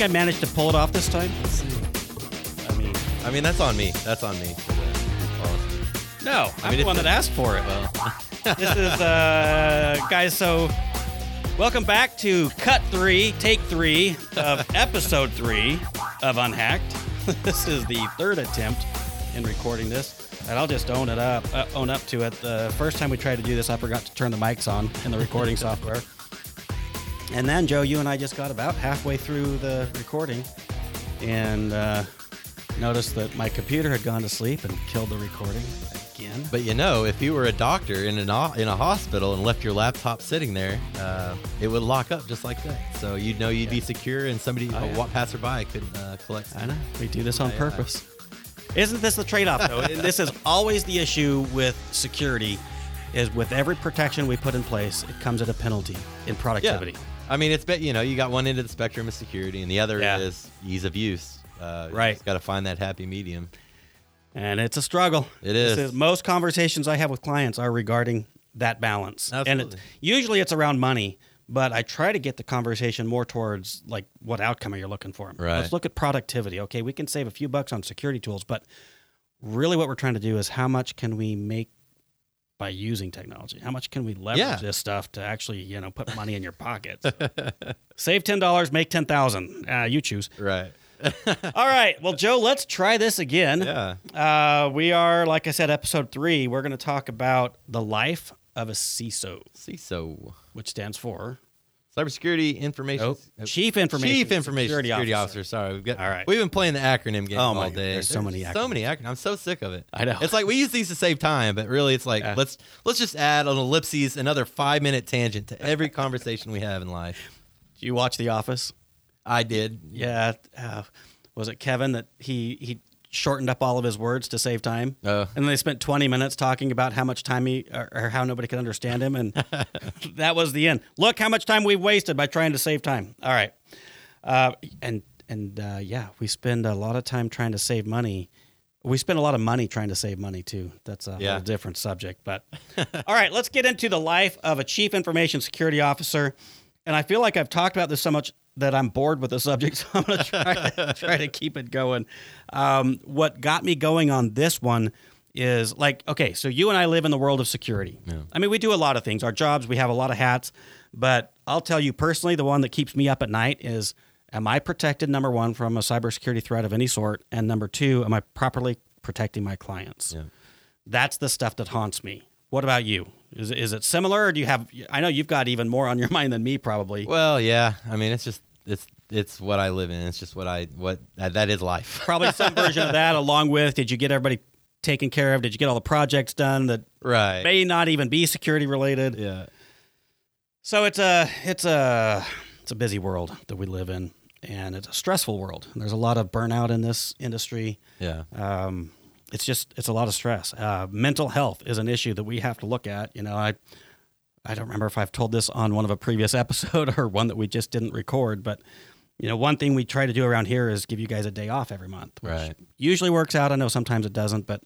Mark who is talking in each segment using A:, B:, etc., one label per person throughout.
A: think I managed to pull it off this time? I mean,
B: I mean, that's on me. That's on me. for the policy.
A: no, I'm
B: mean,
A: the one that asked for it. this is uh guys, so welcome back to cut 3, take 3 of episode 3 of Unhacked. this is the third attempt in recording this. And I'll just own it up, uh, own up to it. The first time we tried to do this, I forgot to turn the mics on in the recording software. And then, Joe, you and I just got about halfway through the recording and uh, noticed that my computer had gone to sleep and killed the recording again.
B: But you know, if you were a doctor in an o- in a hospital and left your laptop sitting there, uh, it would lock up just like that. So you'd know you'd be secure, and somebody,
A: Oh,
B: a
A: yeah.
B: passerby, could uh, collect.
A: I know. We do this on
B: Yeah, yeah.
A: purpose. Isn't this the trade-off though? And this is always the issue with security is with every protection we put in place, it comes at a penalty in
B: Yeah.
A: productivity.
B: I mean, it's bet you know you got one end of the spectrum of security, and the other
A: Yeah.
B: is ease of use. Uh,
A: Right.
B: Got to find that happy medium.
A: And it's a struggle.
B: It
A: is.
B: Is.
A: most conversations I have with clients are regarding that balance. And it, usually it's around money, but I try to get the conversation more towards like what outcome are you looking for?
B: Right.
A: Let's look at productivity. Okay, we can save a few bucks on security tools, but really what we're trying to do is how much can we make by using technology? How much can we leverage
B: Yeah.
A: this stuff to actually, you know, put money in your pockets? Save ten dollars, make ten thousand. Uh, you choose.
B: Right.
A: All right. Well, Joe, let's try this again.
B: Yeah.
A: Uh, we are, like I said, episode three. We're going to talk about the life of a CISO,
B: CISO,
A: which stands for
B: cybersecurity information. Uh,
A: Chief Information
B: Chief Information
A: Security
B: Security,
A: Officer.
B: Officer. Sorry, we've got.
A: All right.
B: We've been playing the acronym game
A: Oh
B: all
A: my-
B: day.
A: there's so many
B: So many acronyms. I'm so sick of it.
A: I know.
B: It's like we use these to save time, but really, it's like
A: Yeah.
B: let's let's just add an ellipses, another five minute tangent to every conversation we have in life.
A: Do you watch The Office?
B: I did.
A: Yeah. Uh, was it Kevin that he he shortened up all of his words to save time?
B: Oh.
A: And they spent 20 minutes talking about how much time he or, or how nobody could understand him, and that was the end. Look how much time we've wasted by trying to save time. All right, uh, and and uh, yeah, we spend a lot of time trying to save money. We spend a lot of money trying to save money too. That's a
B: Yeah.
A: whole different subject. But all right, let's get into the life of a chief information security officer. And I feel like I've talked about this so much that I'm bored with the subject, so I'm going to try to try to keep it going. Um, what got me going on this one is like, okay, so you and I live in the world of security. I mean, we do a lot of things. Our jobs, we have a lot of hats, but I'll tell you personally, the one that keeps me up at night is: Am I protected? Number one, from a cybersecurity threat of any sort, and number two, am I properly protecting my clients?
B: Yeah.
A: That's the stuff that haunts me. What about you? Is, is it similar, or do you have? I know you've got even more on your mind than me, probably.
B: Well, yeah. I mean, it's just it's it's what I live in. It's just what I what that, that is life.
A: probably some version of that along with did you get everybody taken care of did you get all the projects done that
B: right.
A: may not even be security related
B: Yeah.
A: so it's a it's a it's a busy world that we live in and it's a stressful world there's a lot of burnout in this industry
B: Yeah.
A: um, it's just it's a lot of stress uh, mental health is an issue that we have to look at you know i i don't remember if i've told this on one of a previous episode or one that we just didn't record but you know one thing we try to do around here is give you guys a day off every month which
B: Right.
A: usually works out. I know sometimes it doesn't but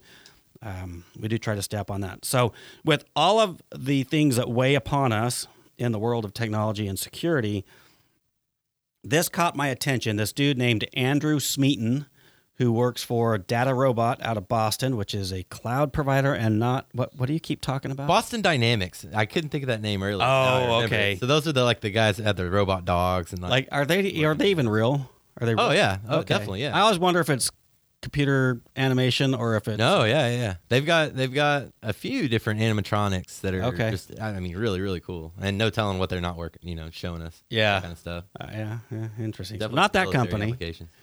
A: um, we do try to step on that. So with all of the things that weigh upon us in the world of technology and security this caught my attention. This dude named andrew smeaton who works for DataRobot out of Boston, which is a cloud provider and not what what do you keep talking about?
B: Boston Dynamics. I couldn't think of that name earlier.
A: Oh,
B: remember
A: okay.
B: So those are the like the guys that have the robot dogs and like.
A: Like are they are they even real? Are they
B: oh
A: real?
B: yeah. Oh
A: Okay.
B: definitely yeah.
A: I always wonder if it's computer animation or if it's
B: No, yeah, yeah. They've got they've got a few different animatronics that are
A: Okay.
B: just I mean really really cool and no telling what they're not working you know showing us
A: Yeah.
B: that kind of stuff.
A: Uh, yeah, yeah, interesting. So not that company.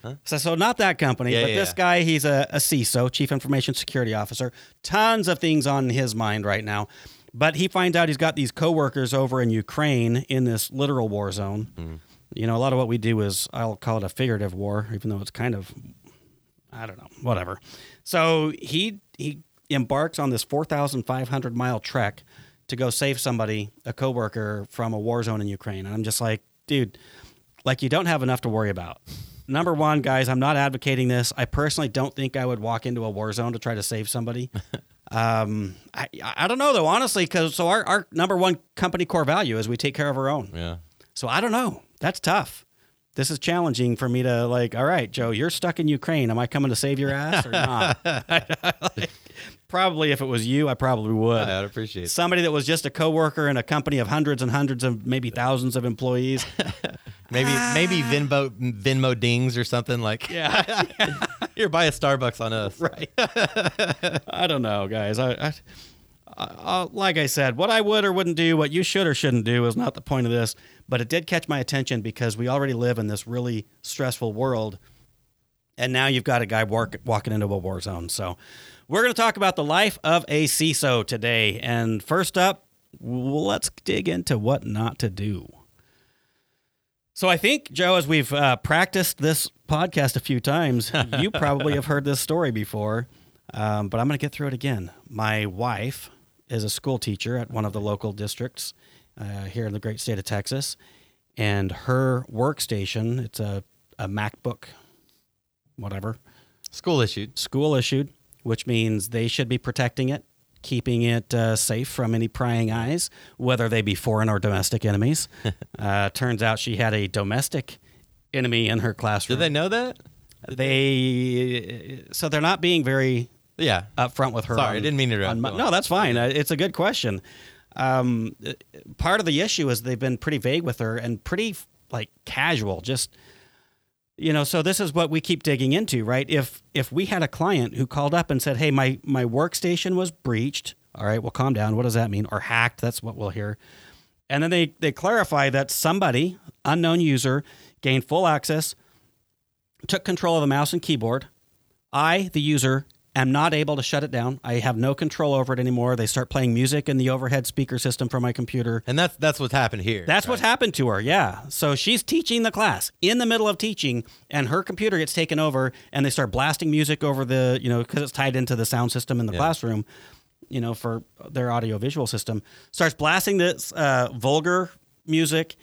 B: Huh?
A: So, so not that company,
B: Yeah,
A: but
B: yeah,
A: this
B: yeah.
A: guy, he's a, a CISO, Chief Information Security Officer. Tons of things on his mind right now. But he finds out he's got these coworkers over in Ukraine in this literal war zone.
B: Mm-hmm.
A: You know, a lot of what we do is, I'll call it a figurative war, even though it's kind of, I don't know, whatever. So he he embarks on this 4,500 mile trek to go save somebody, a coworker from a war zone in Ukraine. And I'm just like, dude, like you don't have enough to worry about. Number one, guys, I'm not advocating this. I personally don't think I would walk into a war zone to try to save somebody. um, I, I don't know though, honestly, because so our, our number one company core value is we take care of our own.
B: Yeah.
A: So I don't know. That's tough. This is challenging for me to like. All right, Joe, you're stuck in Ukraine. Am I coming to save your ass or not? Like, probably, if it was you, I probably would.
B: I'd appreciate it.
A: Somebody that was just a coworker in a company of hundreds and hundreds of maybe thousands of employees.
B: Maybe maybe ah. Venmo Venmo dings or something like.
A: Yeah,
B: Here, buy a Starbucks on us.
A: right. I don't know, guys. I, I, I, like I said, what I would or wouldn't do, what you should or shouldn't do, is not the point of this. But it did catch my attention because we already live in this really stressful world, and now you've got a guy walk, walking into a war zone. So, we're going to talk about the life of a CISO today. And first up, let's dig into what not to do. So I think, Joe, as we've uh, practiced this podcast a few times, you probably have heard this story before, um, but I'm going to get through it again. My wife is a school teacher at one of the local districts uh, here in the great state of Texas, and her workstation, it's a, a MacBook, whatever,
B: School issued.
A: school issued, which means they should be protecting it, keeping it uh, safe from any prying eyes, whether they be foreign or domestic enemies. uh, turns out she had a domestic enemy in her classroom.
B: Did they know that?
A: They so they're not being very
B: Yeah.
A: upfront with her.
B: Sorry, I didn't mean to interrupt.
A: on Mo- no, that's fine. It's a good question. Um, part of the issue is they've been pretty vague with her and pretty like casual. Just you know, so this is what we keep digging into, right? If if we had a client who called up and said, "Hey, my my workstation was breached," all right, well, calm down. What does that mean? Or hacked? That's what we'll hear. And then they they clarify that somebody, unknown user, gained full access, took control of the mouse and keyboard. I, the user, am not able to shut it down. I have no control over it anymore. They start playing music in the overhead speaker system from my computer.
B: And that's that's what's happened here.
A: That's
B: right?
A: what happened to her. Yeah. So she's teaching the class in the middle of teaching, and her computer gets taken over, and they start blasting music over the, you know, because it's tied into the sound system in the
B: Yeah.
A: classroom, you know, for their audio visual system. Starts blasting this uh, vulgar music,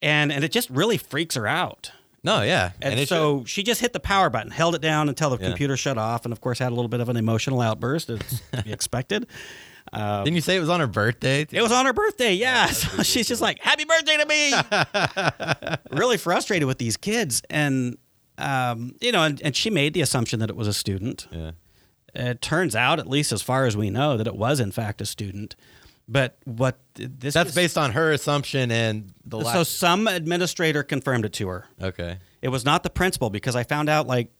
A: and and it just really freaks her out.
B: No, yeah.
A: And,
B: it
A: so she just hit the power button, held it down until the
B: Yeah.
A: computer shut off, and of course had a little bit of an emotional outburst, as expected.
B: should- didn't you say it was on her birthday?
A: It was on her birthday, yeah. So she's just like, "Happy birthday to me!" really frustrated with these kids, and um, you know, and, and she made the assumption that it was a student.
B: yeah.
A: It turns out, at least as far as we know, that it was in fact a student. But what this
B: That's
A: was-
B: based on her assumption and the
A: So some administrator confirmed it to her.
B: okay.
A: It was not the principal because I found out like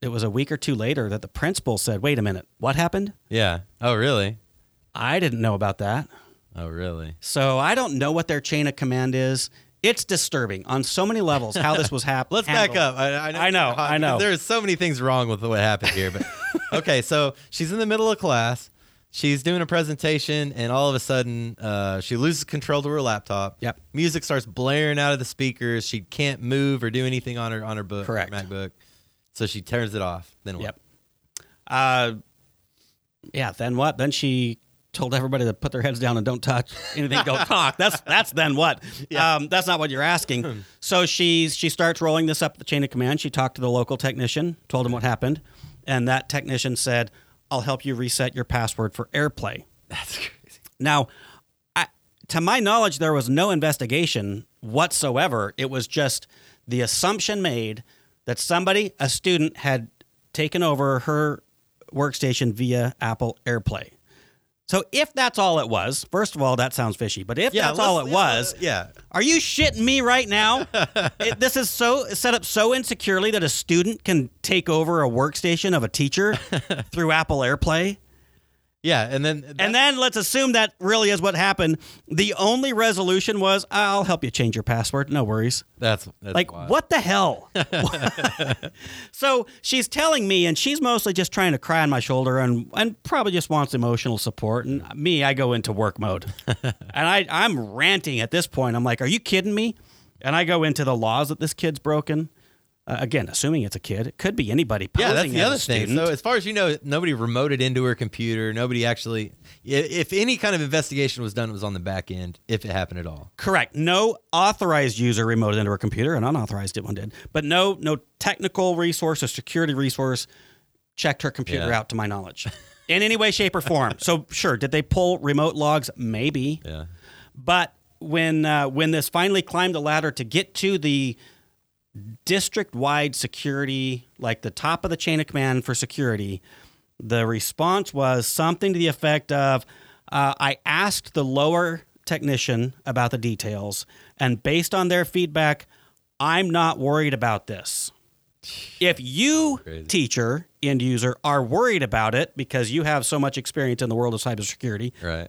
A: it was a week or two later that the principal said, "Wait a minute, what happened?
B: Yeah. Oh, really?
A: I didn't know about that."
B: Oh, really?
A: So I don't know what their chain of command is. It's disturbing on so many levels how this was happening.
B: Let's back up. I, I know,
A: I know, I know.
B: There's so many things wrong with what happened here, but okay. So she's in the middle of class. She's doing a presentation, and all of a sudden, uh, she loses control to her laptop.
A: Yep.
B: Music starts blaring out of the speakers. She can't move or do anything on her on her book.
A: Correct.
B: MacBook. So she turns it off. Then what?
A: Yep. Uh, yeah. Then what? Then she told everybody to put their heads down and don't touch anything. don't talk. That's that's then what? Um, that's not what you're asking. so she's she starts rolling this up the chain of command. She talked to the local technician, told him what happened, and that technician said, "I'll help you reset your password for AirPlay."
B: That's crazy.
A: Now, I, to my knowledge, there was no investigation whatsoever. It was just the assumption made that somebody, a student, had taken over her workstation via Apple AirPlay. So if that's all it was, first of all, that sounds fishy. But if that's all it
B: let's- uh,
A: was,
B: Yeah.
A: are you shitting me right now? it, this is so set up so insecurely that a student can take over a workstation of a teacher through Apple AirPlay.
B: Yeah. And then
A: And then let's assume that really is what happened. The only resolution was, I'll help you change your password. No worries.
B: that's, that's
A: Like,
B: wild.
A: what the hell? so she's telling me, and she's mostly just trying to cry on my shoulder and, and probably just wants emotional support. And me, I go into work mode. and I, I'm ranting at this point. I'm like, are you kidding me? And I go into the laws that this kid's broken. Uh, again, assuming it's a kid, it could be anybody.
B: Yeah, that's the other thing. So as far as you know, nobody remoted into her computer. Nobody actually, if any kind of investigation was done, it was on the back end, if it happened at all.
A: Correct. No authorized user remoted into her computer, an unauthorized one did. But no, no technical resource or security resource checked her computer
B: Yeah.
A: out, to my knowledge, in any way, shape, or form. So sure, did they pull remote logs? Maybe.
B: Yeah.
A: But when uh, when this finally climbed the ladder to get to the district wide security, like the top of the chain of command for security, the response was something to the effect of uh, I asked the lower technician about the details, and based on their feedback, I'm not worried about this. If you, teacher, end user, are worried about it because you have so much experience in the world of cybersecurity,
B: Right.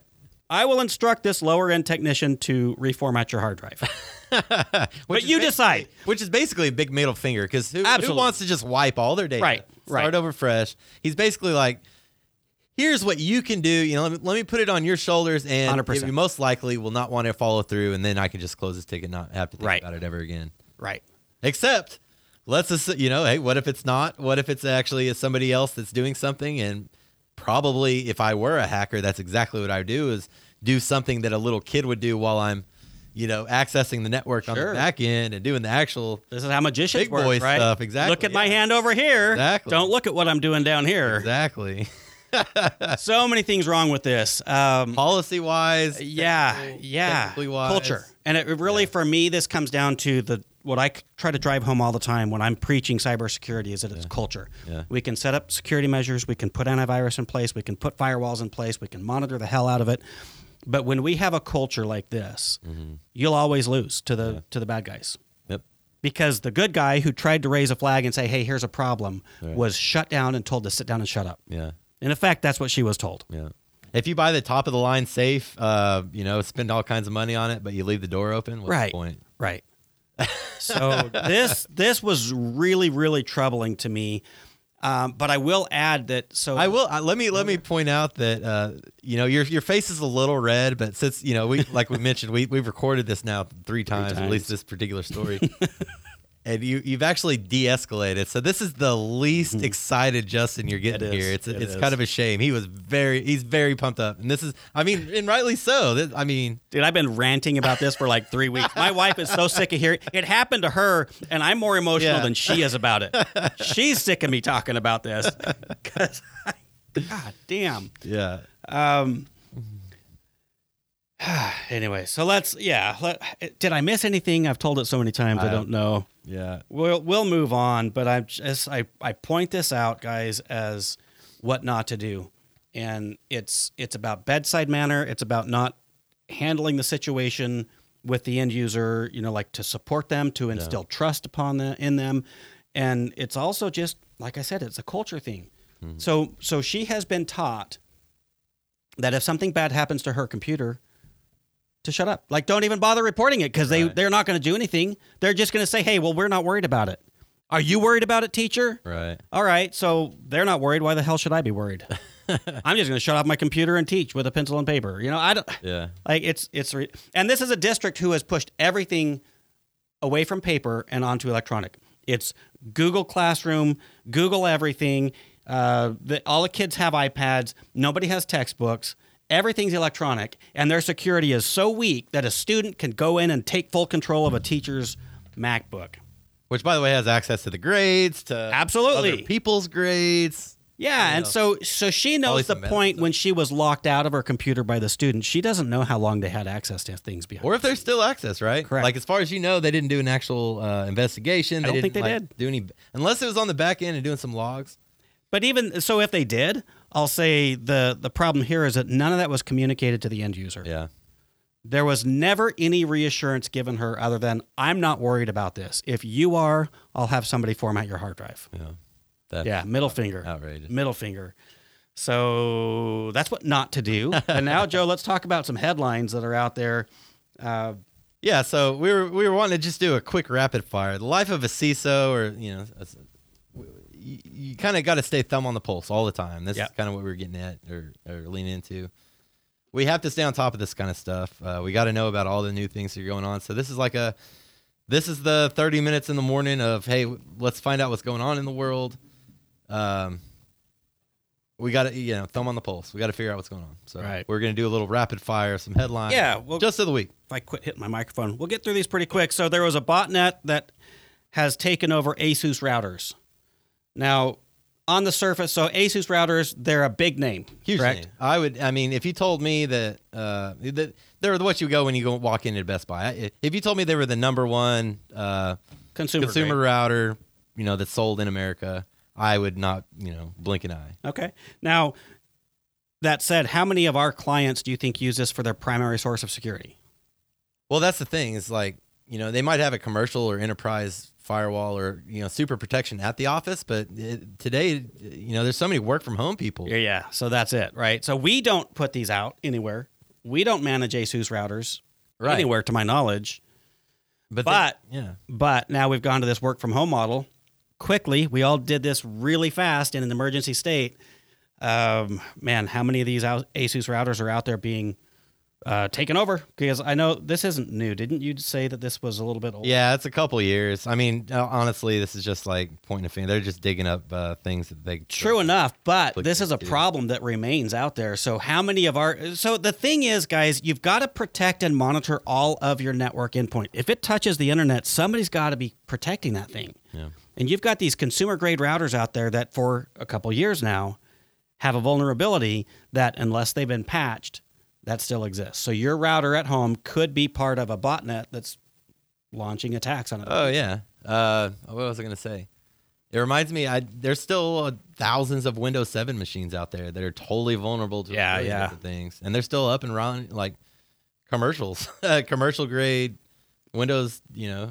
A: I will instruct this lower end technician to reformat your hard drive.
B: but
A: you decide.
B: Which is basically a big middle finger because who, who wants to just wipe all their data,
A: Right,
B: start
A: right.
B: over fresh? He's basically like, here's what you can do. You know, let me, let me put it on your shoulders, and
A: 100%.
B: you most likely will not want to follow through, and then I can just close this ticket, and not have to think
A: Right.
B: about it ever again.
A: Right.
B: Except, let's assu- you know, hey, what if it's not? What if it's actually somebody else that's doing something? And probably, if I were a hacker, that's exactly what I would do: is do something that a little kid would do while I'm, you know, accessing the network on the back end and doing the actual.
A: This is how magicians
B: Big
A: work,
B: boy
A: right?
B: stuff, exactly,
A: Look at my hand over here.
B: Exactly.
A: Don't look at what I'm doing down here.
B: Exactly.
A: So many things wrong with this. Um,
B: Policy wise,
A: yeah, yeah.
B: technically wise.
A: Culture, and it really, for me, this comes down to the what I try to drive home all the time when I'm preaching cybersecurity is that it's culture.
B: Yeah.
A: We can set up security measures, we can put antivirus in place, we can put firewalls in place, we can monitor the hell out of it. But when we have a culture like this, you'll always lose to the to the bad guys.
B: Yep.
A: because the good guy who tried to raise a flag and say, "Hey, here's a problem,"
B: Right.
A: was shut down and told to sit down and shut up.
B: Yeah.
A: In effect, that's what she was told.
B: Yeah. If you buy the top of the line safe, uh, you know, spend all kinds of money on it, but you leave the door open, what's
A: right.
B: the point?
A: Right. So this this was really really troubling to me. Um, but I will add that. So
B: I will uh, let me let me point out that uh, you know your your face is a little red, but since you know we like we mentioned we we've recorded this now three times, at
A: times.
B: least this particular story, and you you've actually de-escalated. So this is the least excited Justin you're getting
A: Mm-hmm. It is.
B: here. It's
A: It
B: it's
A: is.
B: kind of a shame. He was very he's very pumped up, and this is I mean and rightly so. This, I mean
A: Dude, I've been ranting about this for like three weeks. My wife is so sick of hearing it happened to her, and I'm more emotional
B: Yeah.
A: than she is about it. She's sick of me talking about this. 'Cause I- God damn.
B: yeah
A: Um. Anyway, so let's yeah. Let, did I miss anything? I've told it so many times. I,
B: I-
A: don't know.
B: yeah
A: We'll we'll move on, but I just I I point this out, guys, as what not to do, and it's it's about bedside manner. It's about not handling the situation with the end user. You know, like to support them, to instill trust upon them in them, and it's also just like I said, it's a culture thing. Mm-hmm. So so she has been taught that if something bad happens to her computer, to shut up. Like, don't even bother reporting it because they they're not going to do anything. They're just going to say, "Hey, well, we're not worried about it." Are you worried about it, teacher?
B: right
A: All right, so they're not worried. Why the hell should I be worried? I'm just going to shut off my computer and teach with a pencil and paper. You know, I don't
B: yeah
A: like it's it's re- and this is a district who has pushed everything away from paper and onto electronic. It's Google Classroom, Google everything. Uh, the, all the kids have iPads. Nobody has textbooks. Everything's electronic, and their security is so weak that a student can go in and take full control of a teacher's MacBook.
B: which by the way has access to the grades to
A: Absolutely.
B: other people's grades
A: Yeah, and
B: know.
A: so so she knows the point when she was locked out of her computer by the student. She doesn't know how long they had access to things behind.
B: Or if there's still access, right?
A: Correct.
B: Like as far as you know, they didn't do an actual uh, investigation.
A: I don't think they
B: like,
A: did.
B: do any unless it was on the back end and doing some logs.
A: But even so, if they did, I'll say the the problem here is that none of that was communicated to the end user.
B: Yeah,
A: There was never any reassurance given her other than I'm not worried about this. If you are, I'll have somebody format your hard drive.
B: yeah, that's
A: Yeah, middle finger.
B: outrageous.
A: Middle finger. So that's what not to do. and now, Joe, let's talk about some headlines that are out there. Uh,
B: Yeah, so we were we were wanting to just do a quick rapid fire. The life of a CISO, or you know, a- you, you kind of got to stay thumb on the pulse all the time.
A: That's
B: is kind of what we were getting at or, or leaning into. We have to stay on top of this kind of stuff. Uh, we got to know about all the new things that are going on. So this is like a, this is the thirty minutes in the morning of hey, let's find out what's going on in the world. Um, we got to you know thumb on the pulse. We got to figure out what's going on. So
A: Right.
B: we're gonna do a little rapid fire, some headlines.
A: Yeah, well-
B: just of the week.
A: if I quit hitting my microphone, we'll get through these pretty quick. So there was a botnet that has taken over Asus routers. Now, on the surface, so Asus routers, they're a big name,
B: Huge
A: correct?
B: name. I would. I mean, if you told me that uh, that they're the what you go when you go walk into Best Buy. If you told me they were the number one uh,
A: Consumer.
B: consumer
A: grade.
B: router, you know, that's sold in America, I would not, you know, blink an eye.
A: Okay. Now, that said, how many of our clients do you think use this for their primary source of security?
B: Well, that's the thing. Is like, you know, they might have a commercial or enterprise firewall or you know super protection at the office, but it, today, you know, there's so many work from home people.
A: Yeah, yeah. So that's it, right? So we don't put these out anywhere. We don't manage ASUS routers
B: Right.
A: anywhere, to my knowledge.
B: But,
A: But-
B: they- yeah,
A: But now we've gone to this work from home model quickly. We all did this really fast in an emergency state. Um, man, how many of these ASUS routers are out there being uh, taken over? Because I know this isn't new. Didn't you say that this was a little bit old?
B: yeah, it's a couple years. I mean, uh, honestly, this is just like pointing a finger. They're just digging up uh, things that they
A: True enough, but this is a problem that remains out there. So, how many of our. So, the thing is, guys, you've got to protect and monitor all of your network endpoint. If it touches the internet, somebody's got to be protecting that thing.
B: Yeah.
A: And you've got these consumer grade routers out there that, for a couple years now, have a vulnerability that, unless they've been patched, that still exists. So, your router at home could be part of a botnet that's launching attacks on it.
B: Oh yeah. Uh, what was I gonna say? It reminds me, I there's still uh, thousands of Windows 7 machines out there that are totally vulnerable to
A: Yeah, yeah.
B: things, and they're still up and running like commercials, commercial grade Windows, you know,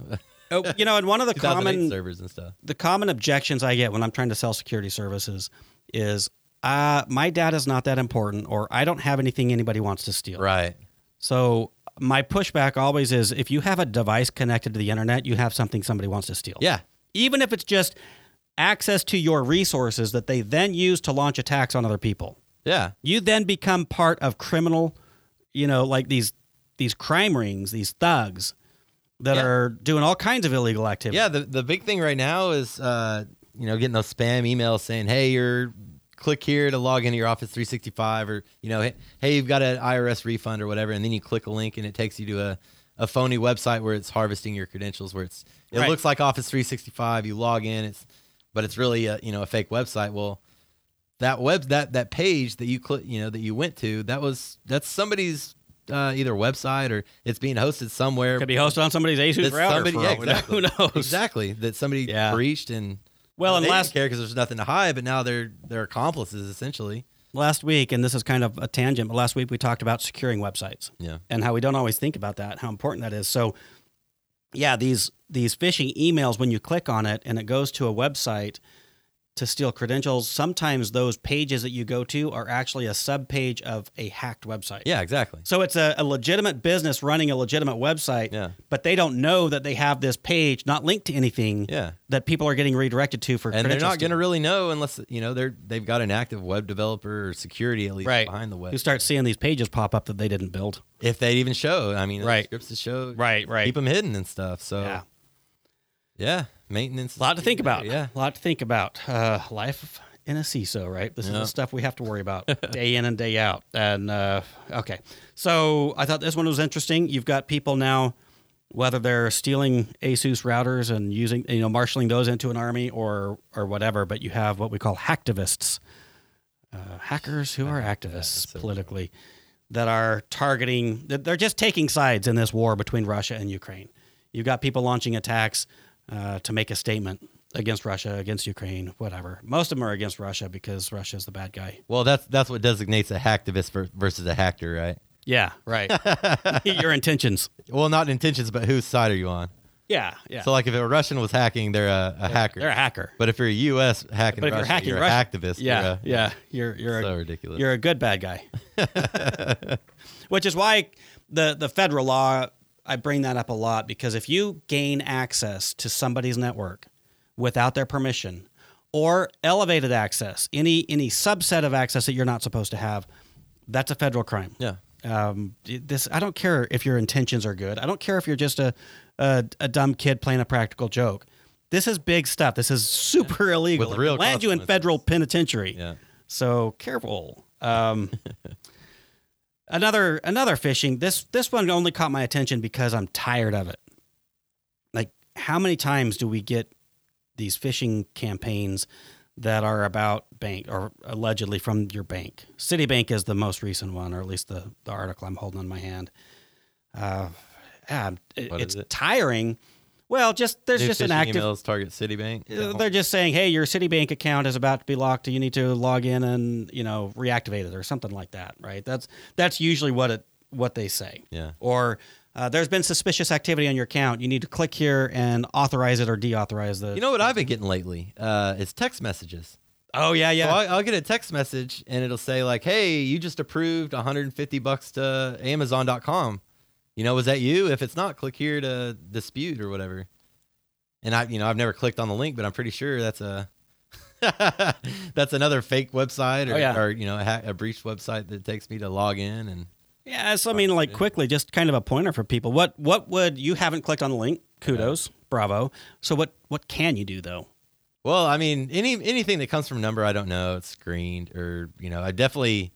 A: Oh, you know, and one of the common
B: servers and stuff.
A: the common objections I get when I'm trying to sell security services is uh, my is not that important, or I don't have anything anybody wants to steal.
B: Right.
A: So my pushback always is if you have a device connected to the internet, you have something somebody wants to steal.
B: Yeah.
A: Even if it's just access to your resources that they then use to launch attacks on other people.
B: Yeah.
A: You then become part of criminal, you know, like these these crime rings, these thugs that
B: Yeah.
A: are doing all kinds of illegal activity.
B: Yeah. The the big thing right now is uh, you know getting those spam emails saying, hey, you're click here to log into your Office 365, or you know, hey, you've got an IRS refund or whatever, and then you click a link and it takes you to a a phony website where it's harvesting your credentials, where it's it
A: Right.
B: looks like Office 365. You log in, it's but it's really a you know a fake website. Well, that web that that page that you click you know that you went to that was that's somebody's uh, either website or it's being hosted somewhere.
A: Could be hosted on somebody's ASUS router.
B: somebody-
A: for
B: yeah,
A: all we know.
B: exactly.
A: Who knows?
B: exactly that somebody
A: Yeah.
B: breached and
A: Well,
B: they
A: and
B: didn't
A: last
B: care because there's nothing to hide, but now they're they're accomplices essentially.
A: last week, and this is kind of a tangent, but last week we talked about securing websites
B: Yeah.
A: and how we don't always think about that, how important that is. So, yeah, these these phishing emails when you click on it and it goes to a website to steal credentials, sometimes those pages that you go to are actually a sub page of a hacked website.
B: Yeah, exactly.
A: So it's a, a legitimate business running a legitimate website,
B: Yeah.
A: but they don't know that they have this page not linked to anything
B: Yeah.
A: that people are getting redirected to for
B: And they're not going to really know unless you know they're they've got an active web developer or security at least
A: Right.
B: behind the web.
A: who start seeing these pages pop up that they didn't build.
B: if they even show, I mean,
A: Right.
B: scripts to show,
A: Right, right.
B: keep them hidden and stuff. So
A: Yeah.
B: yeah, maintenance.
A: A lot to think about.
B: Yeah.
A: A lot to think about. Uh, life in a CISO, right? This is the stuff we have to worry about day in and day out. And uh, okay. So I thought this one was interesting. You've got people now, whether they're stealing ASUS routers and using, you know, marshaling those into an army or or whatever, but you have what we call hacktivists, uh, hackers who are activists
B: so
A: politically that are targeting, they're just taking sides in this war between Russia and Ukraine. You've got people launching attacks uh, to make a statement against Russia, against Ukraine, whatever. Most of them are against Russia because Russia's the bad guy.
B: Well, that's that's what designates a hacktivist versus a hacker, right?
A: Yeah, right. Your intentions.
B: Well, not intentions, but whose side are you on?
A: Yeah, yeah.
B: So, like, if a Russian was hacking, they're a, a hacker.
A: They're a hacker.
B: But if you're a U.S. hacking,
A: But if
B: Russia,
A: you're hacking
B: you're
A: Russia,
B: a hacktivist.
A: yeah,
B: You're a-
A: yeah, you're you're
B: so
A: a,
B: ridiculous.
A: You're a good bad guy. Which is why the the federal law I bring that up a lot because if you gain access to somebody's network without their permission or elevated access, any any subset of access that you're not supposed to have, that's a federal crime.
B: yeah.
A: Um, this I don't care if your intentions are good. I don't care if you're just a a, a dumb kid playing a practical joke. This is big stuff. This is super illegal.
B: With real
A: land you in federal penitentiary.
B: Yeah.
A: So careful. Um, another another phishing. This this one only caught my attention because I'm tired of it. Like, how many times do we get these phishing campaigns that are about bank or allegedly from your bank? Citibank is the most recent one, or at least the the article I'm holding in my hand. Uh, yeah, it- it's
B: it?
A: tiring Well, just there's
B: New
A: just an active.
B: emails target Citibank.
A: Uh, They're just saying, "Hey, your Citibank account is about to be locked. You need to log in and you know reactivate it or something like that." Right? That's that's usually what it what they say.
B: yeah.
A: Or uh, there's been suspicious activity on your account. You need to click here and authorize it or deauthorize the.
B: You know what I've been getting lately? Uh, it's text messages.
A: oh yeah, yeah.
B: So I, I'll get a text message and it'll say like, "Hey, you just approved 150 bucks to Amazon.com. You know, was that you? If it's not, click here to dispute or whatever." And I, you know, I've never clicked on the link, but I'm pretty sure that's a that's another fake website oh, or,
A: Oh, yeah.
B: or you know, a, ha- a breached website that takes me to log in and
A: Yeah, so I mean, like quickly, just kind of a pointer for people. What what would you haven't clicked on the link? Kudos, bravo. So what what can you do though?
B: Well, I mean, any anything that comes from a number I don't know, it's screened or you know, I definitely.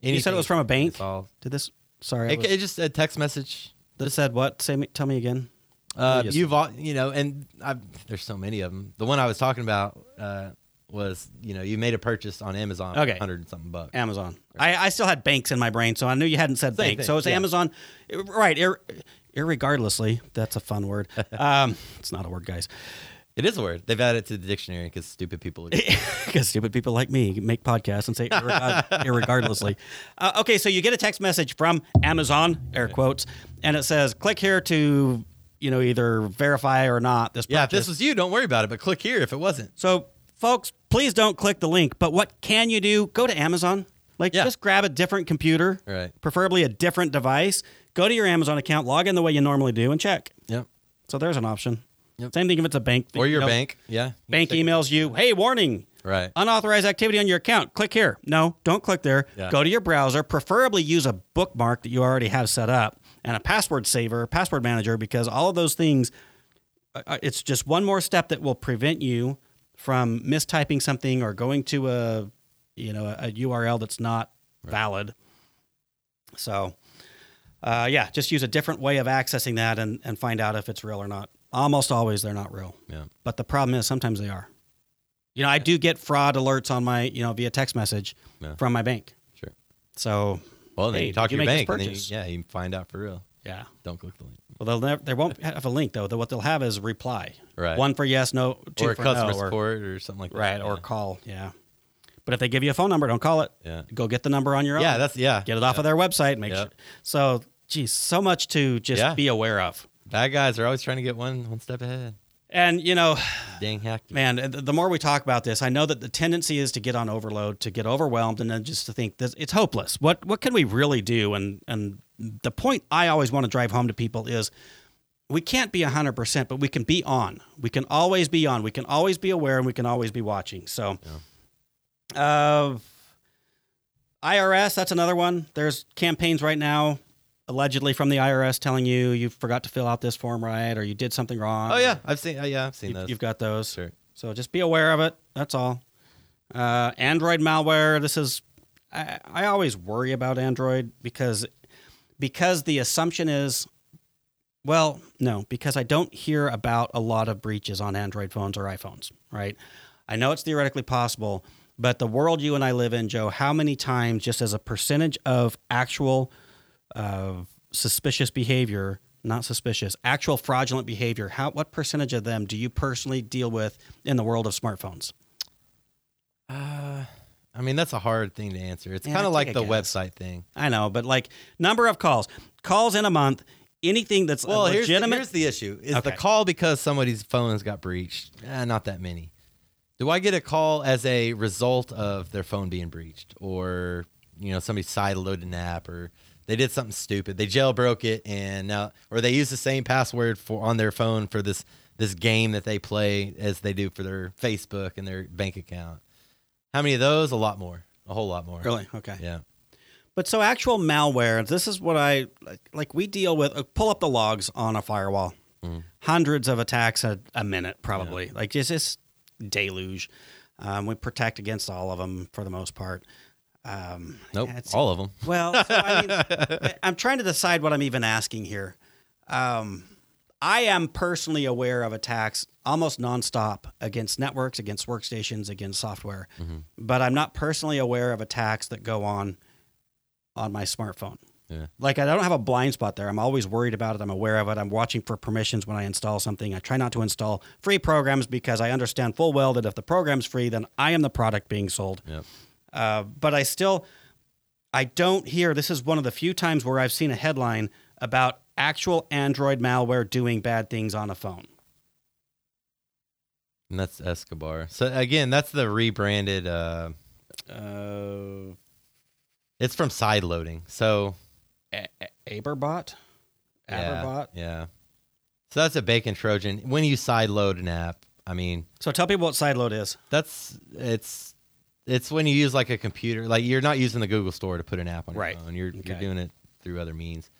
A: You said it was from a bank.
B: All.
A: Did this? Sorry,
B: It,
A: was-
B: it just a text message.
A: that said what? Say me, tell me again.
B: Uh,
A: Yes.
B: you've you know, and I've, there's so many of them. The one I was talking about uh, was you know you made a purchase on Amazon,
A: Okay.
B: hundred and something bucks.
A: Amazon. I, I still had banks in my brain, so I knew you hadn't said
B: Same
A: bank.
B: thing,
A: So it's
B: yeah.
A: Amazon, right? Ir- irregardlessly, that's a fun word. Um, it's not a word, guys.
B: It is a word. They've added it to the dictionary because stupid people.
A: Because stupid people like me make podcasts and say irregard- irregardlessly. Uh, okay, so you get a text message from Amazon, air quotes, and it says, "Click here to, you know, either verify or not this."
B: yeah, if this was you, don't worry about it. But click here if it wasn't.
A: so, folks, please don't click the link. But what can you do? Go to Amazon. Like,
B: Yeah.
A: just grab a different computer,
B: Right.
A: preferably a different device. Go to your Amazon account, log in the way you normally do, and check.
B: Yep.
A: So there's an option.
B: Yep.
A: Same thing if it's a bank.
B: Or your
A: you know,
B: bank. Yeah.
A: Bank
B: Check-
A: emails you, "Hey, warning."
B: Right.
A: unauthorized activity on your account. Click here. No, don't click there.
B: Yeah.
A: Go to your browser. Preferably use a bookmark that you already have set up and a password saver, password manager, because all of those things, uh, uh, it's just one more step that will prevent you from mistyping something or going to a, you know, a URL that's not valid. So, uh, yeah, just use a different way of accessing that and, and find out if it's real or not. Almost always they're not real.
B: Yeah.
A: But the problem is sometimes they are. You know, I do get fraud alerts on my, you know, via text message
B: Yeah.
A: from my bank.
B: Sure.
A: So,
B: Well, then
A: Hey,
B: you talk to
A: you
B: your bank, and then you, yeah, you find out for real.
A: yeah.
B: Don't click the link.
A: Well, they'll never, they won't have a link though. What they'll have is reply.
B: Right.
A: One for yes, no, two
B: or
A: for
B: customer
A: no, or-
B: support or something like that.
A: right, or
B: Yeah.
A: call. Yeah. But if they give you a phone number, don't call it.
B: Yeah.
A: Go get the number on your own.
B: Yeah, that's yeah.
A: get it off of their website. Make
B: Yeah.
A: sure. So, geez, so much to just
B: Yeah.
A: be aware of.
B: Bad guys are always trying to get one one step ahead.
A: And you know,
B: Dang hackers.
A: man, the more we talk about this, I know that the tendency is to get on overload, to get overwhelmed, and then just to think this it's hopeless. What what can we really do? And and the point I always want to drive home to people is we can't be 100%, but we can be on. We can always be on. We can always be aware and we can always be watching. So, uh, IRS, that's another one. There's campaigns right now, allegedly from the IRS, telling you you forgot to fill out this form right or you did something wrong.
B: Oh yeah, I've seen. Uh, yeah, I've seen
A: You've,
B: those.
A: you've got those.
B: Sure.
A: So just be aware of it. That's all. Uh, Android malware. This is. I, I always worry about Android because because the assumption is, well, no, because I don't hear about a lot of breaches on Android phones or iPhones. Right. I know it's theoretically possible, but the world you and I live in, Joe, how many times, just as a percentage of actual uh, suspicious behavior, not suspicious, actual fraudulent behavior, how what percentage of them do you personally deal with in the world of smartphones?
B: Uh, I mean, that's a hard thing to answer. It's
A: Yeah,
B: kind of like the
A: guess.
B: website thing.
A: I know, but like number of calls, calls in a month, anything that's
B: Well,
A: a
B: here's the,
A: legitimate.
B: here's the issue: is
A: Okay.
B: the call because somebody's phone's got breached? Eh, not that many. Do I get a call as a result of their phone being breached, or you know somebody sideloaded an app, or they did something stupid, they jailbroke it, and now, or they use the same password for on their phone for this this game that they play as they do for their Facebook and their bank account? How many of those? A lot more. A whole lot more.
A: really okay.
B: Yeah.
A: But so actual malware, this is what I like, we deal with. Uh, pull up the logs on a firewall.
B: Mm.
A: Hundreds of attacks a, a minute, probably. Like it's just deluge. Um, we protect against all of them for the most part. Um,
B: Nope.
A: yeah,
B: all of them.
A: Well, so, I mean, I'm trying to decide what I'm even asking here. Um, I am personally aware of attacks almost nonstop against networks, against workstations, against software,
B: Mm-hmm.
A: but I'm not personally aware of attacks that go on on my smartphone.
B: Yeah.
A: Like I don't have a blind spot there. I'm always worried about it. I'm aware of it. I'm watching for permissions when I install something. I try not to install free programs because I understand full well that if the program's free, then I am the product being sold.
B: Yep.
A: Uh, but I still, I don't hear. This is one of the few times where I've seen a headline about actual Android malware doing bad things on a phone.
B: And that's Escobar. So again, that's the rebranded. Uh,
A: Uh,
B: it's from side loading. So
A: A- A-
B: Aberebot,
A: Aberebot.
B: yeah. So that's a banking Trojan. When you side load an app, I mean,
A: So tell people what sideload is.
B: that's it's it's when you use like a computer. Like you're not using the Google Store to put an app on your
A: Right.
B: phone. You're you're doing it through other means.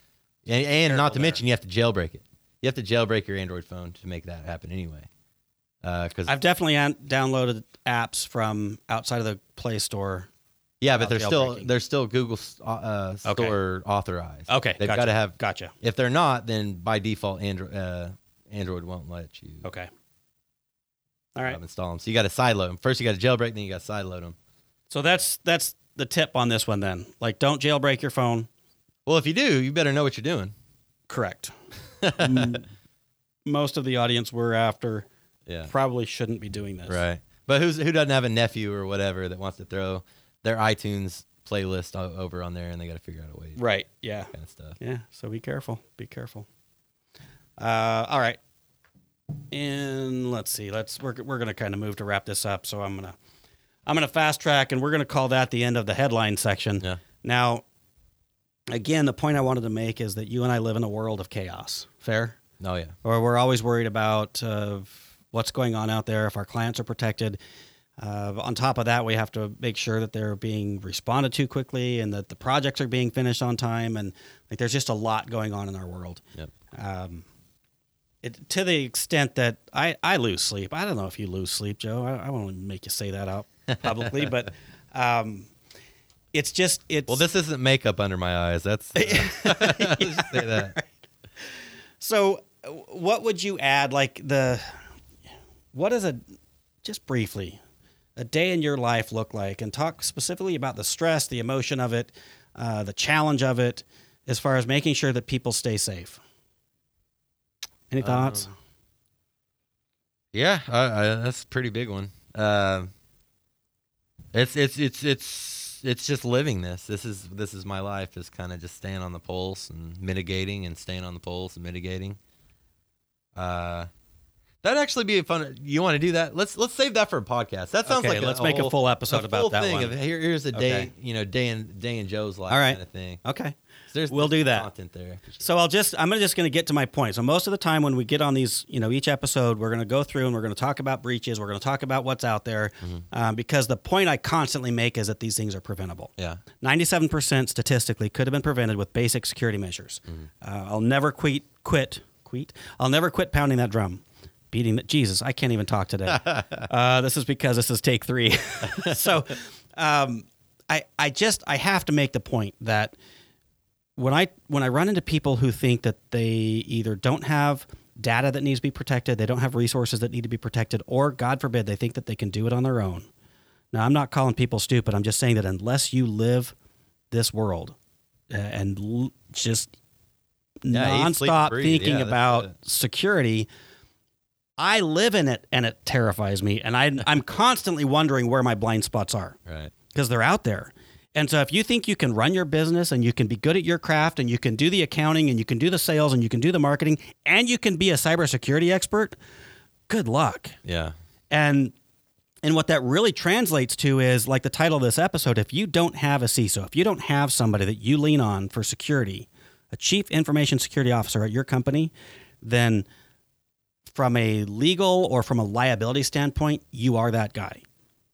B: And, and not to
A: Careful
B: mention, you have to jailbreak it. You have to jailbreak your Android phone to make that happen anyway. Because
A: I've definitely an- downloaded apps from outside of the Play Store.
B: yeah, but they're still they're still Google uh,
A: Okay.
B: Store authorized.
A: Okay,
B: they've
A: gotcha.
B: got to have
A: Gotcha.
B: If they're not, then by default, Android uh, Android won't let you
A: Okay. All right.
B: um, install them. So you got to sideload them. First, you got to jailbreak, then you got to sideload them.
A: So that's that's the tip on this one then. Like don't jailbreak your phone.
B: Well, if you do, you better know what you're doing.
A: Correct. Most of the audience we're after
B: Yeah,
A: probably shouldn't be doing this.
B: right. But who's who doesn't have a nephew or whatever that wants to throw their iTunes playlist over on there, and they got to figure out a way,
A: Right. Yeah.
B: kind of stuff.
A: Yeah. So be careful. Be careful. Uh, all right. And let's see. Let's we're we're gonna kind of move to wrap this up. So I'm gonna I'm gonna fast track, and we're gonna call that the end of the headline section.
B: Yeah.
A: Now, again, the point I wanted to make is that you and I live in a world of chaos. Fair.
B: Oh yeah,
A: or we're always worried about uh, what's going on out there, if our clients are protected. Uh, on top of that, we have to make sure that they're being responded to quickly and that the projects are being finished on time. And like, there's just a lot going on in our world.
B: Yep.
A: Um, it, to the extent that I, I lose sleep. I don't know if you lose sleep, Joe. I, I won't make you say that out publicly, but um, it's just it's
B: Well, this isn't makeup under my eyes. That's uh, let's just say that.
A: So, uh, what would you add? Like the, what is a, just briefly, a day in your life look like, and talk specifically about the stress, the emotion of it, uh, the challenge of it, as far as making sure that people stay safe. Any thoughts?
B: Um, Yeah, I, I, that's a pretty big one. Um it's it's it's it's it's just living this. This is this is my life. Is kind of just staying on the pulse and mitigating and staying on the pulse and mitigating. Uh, that'd actually be a fun. You want to do that? Let's let's save that for a podcast. That sounds
A: Okay,
B: like a,
A: let's make a full episode
B: a
A: about
B: full
A: that
B: thing
A: one.
B: Of, here, here's a day,
A: Okay.
B: you know, day in day in Joe's life
A: All right.
B: kind of thing.
A: okay.
B: There's
A: We'll do that.
B: content there.
A: So I'll just I'm gonna just gonna get to my point. So most of the time when we get on these, you know, each episode, we're gonna go through and we're gonna talk about breaches. We're gonna talk about what's out there, um, because the point I constantly make is that these things are preventable.
B: Yeah.
A: 97% statistically could have been prevented with basic security measures. Uh, I'll never quit, quit, quit. I'll never quit pounding that drum, beating that. Jesus, I can't even talk today. uh, this is because this is take three. so, um, I, I just, I have to make the point that when I, when I run into people who think that they either don't have data that needs to be protected, they don't have resources that need to be protected, or God forbid, they think that they can do it on their own. Now, I'm not calling people stupid. I'm just saying that unless you live this world uh, and l- just
B: Yeah, eat, sleep,
A: nonstop thinking
B: Yeah,
A: about
B: it.
A: security, I live in it and it terrifies me. And I, I'm constantly wondering where my blind spots are
B: Right.
A: because they're out there. And so if you think you can run your business and you can be good at your craft and you can do the accounting and you can do the sales and you can do the marketing and you can be a cybersecurity expert, good luck.
B: Yeah.
A: And and what that really translates to is like the title of this episode, if you don't have a CISO, if you don't have somebody that you lean on for security, a chief information security officer at your company, then from a legal or from a liability standpoint, you are that guy.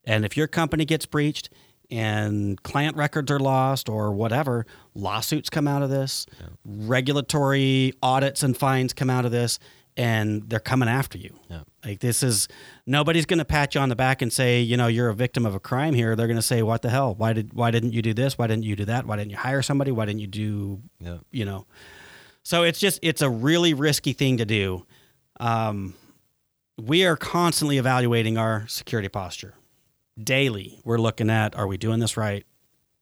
A: And if your company gets breached and client records are lost or whatever, lawsuits come out of this, regulatory audits and fines come out of this, and they're coming after you.
B: Yeah.
A: Like this is nobody's going to pat you on the back and say, you know, you're a victim of a crime here. They're going to say, what the hell? Why did why didn't you do this? Why didn't you do that? Why didn't you hire somebody? Why didn't you do,
B: Yeah.
A: you know? So it's just it's a really risky thing to do. Um, we are constantly evaluating our security posture. Daily, we're looking at are we doing this right?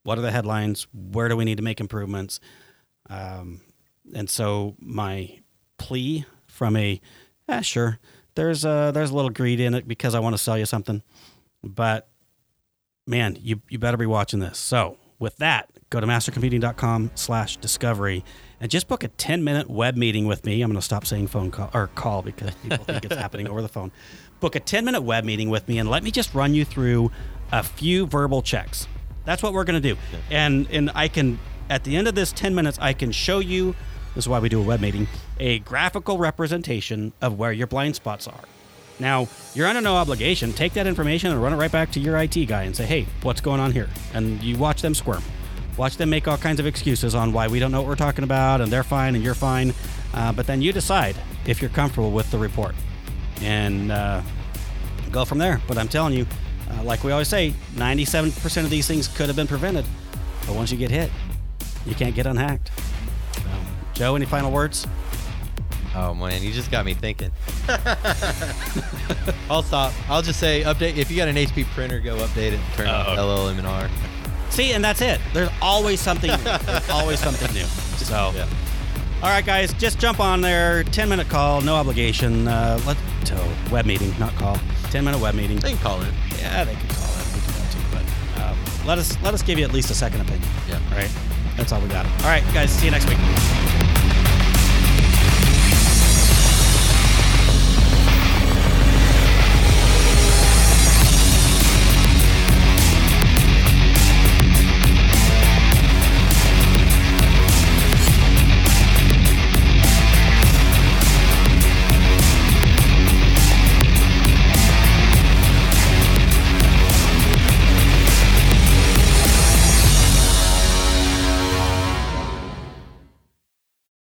A: What are the headlines? Where do we need to make improvements? Um, and so my plea from a, yeah, sure, there's a, there's a little greed in it because I want to sell you something, but man, you, you better be watching this. So with that, go to mastercomputing.com slash discovery and just book a 10 minute web meeting with me. I'm going to stop saying phone call or call because people think it's happening over the phone. Book a 10 minute web meeting with me and let me just run you through a few verbal checks. That's what we're going to do. And, and I can, at the end of this 10 minutes, I can show you, this is why we do a web meeting, a graphical representation of where your blind spots are. Now, you're under no obligation. Take that information and run it right back to your IT guy and say, hey, what's going on here? And you watch them squirm. Watch them make all kinds of excuses on why we don't know what we're talking about and they're fine and you're fine. Uh, but then you decide if you're comfortable with the report and uh, go from there. But I'm telling you, uh, like we always say, 97% of these things could have been prevented. But once you get hit, you can't get unhacked. Joe, any final words?
B: Oh man, you just got me thinking. I'll stop. I'll just say update. If you got an HP printer, go update it. Turn
A: Oh,
B: off
A: okay.
B: LLMNR.
A: See, and that's it. There's always something new. There's always something new. So,
B: Yeah.
A: all right, guys, just jump on there. 10 minute call, no obligation. Uh, let oh, web meeting, not call. 10 minute web meeting.
B: They can call it.
A: Yeah, they can call it. We can that too. But um, let us let us give you at least a second opinion.
B: Yeah.
A: Right. That's all we got. All right, guys. See you next week.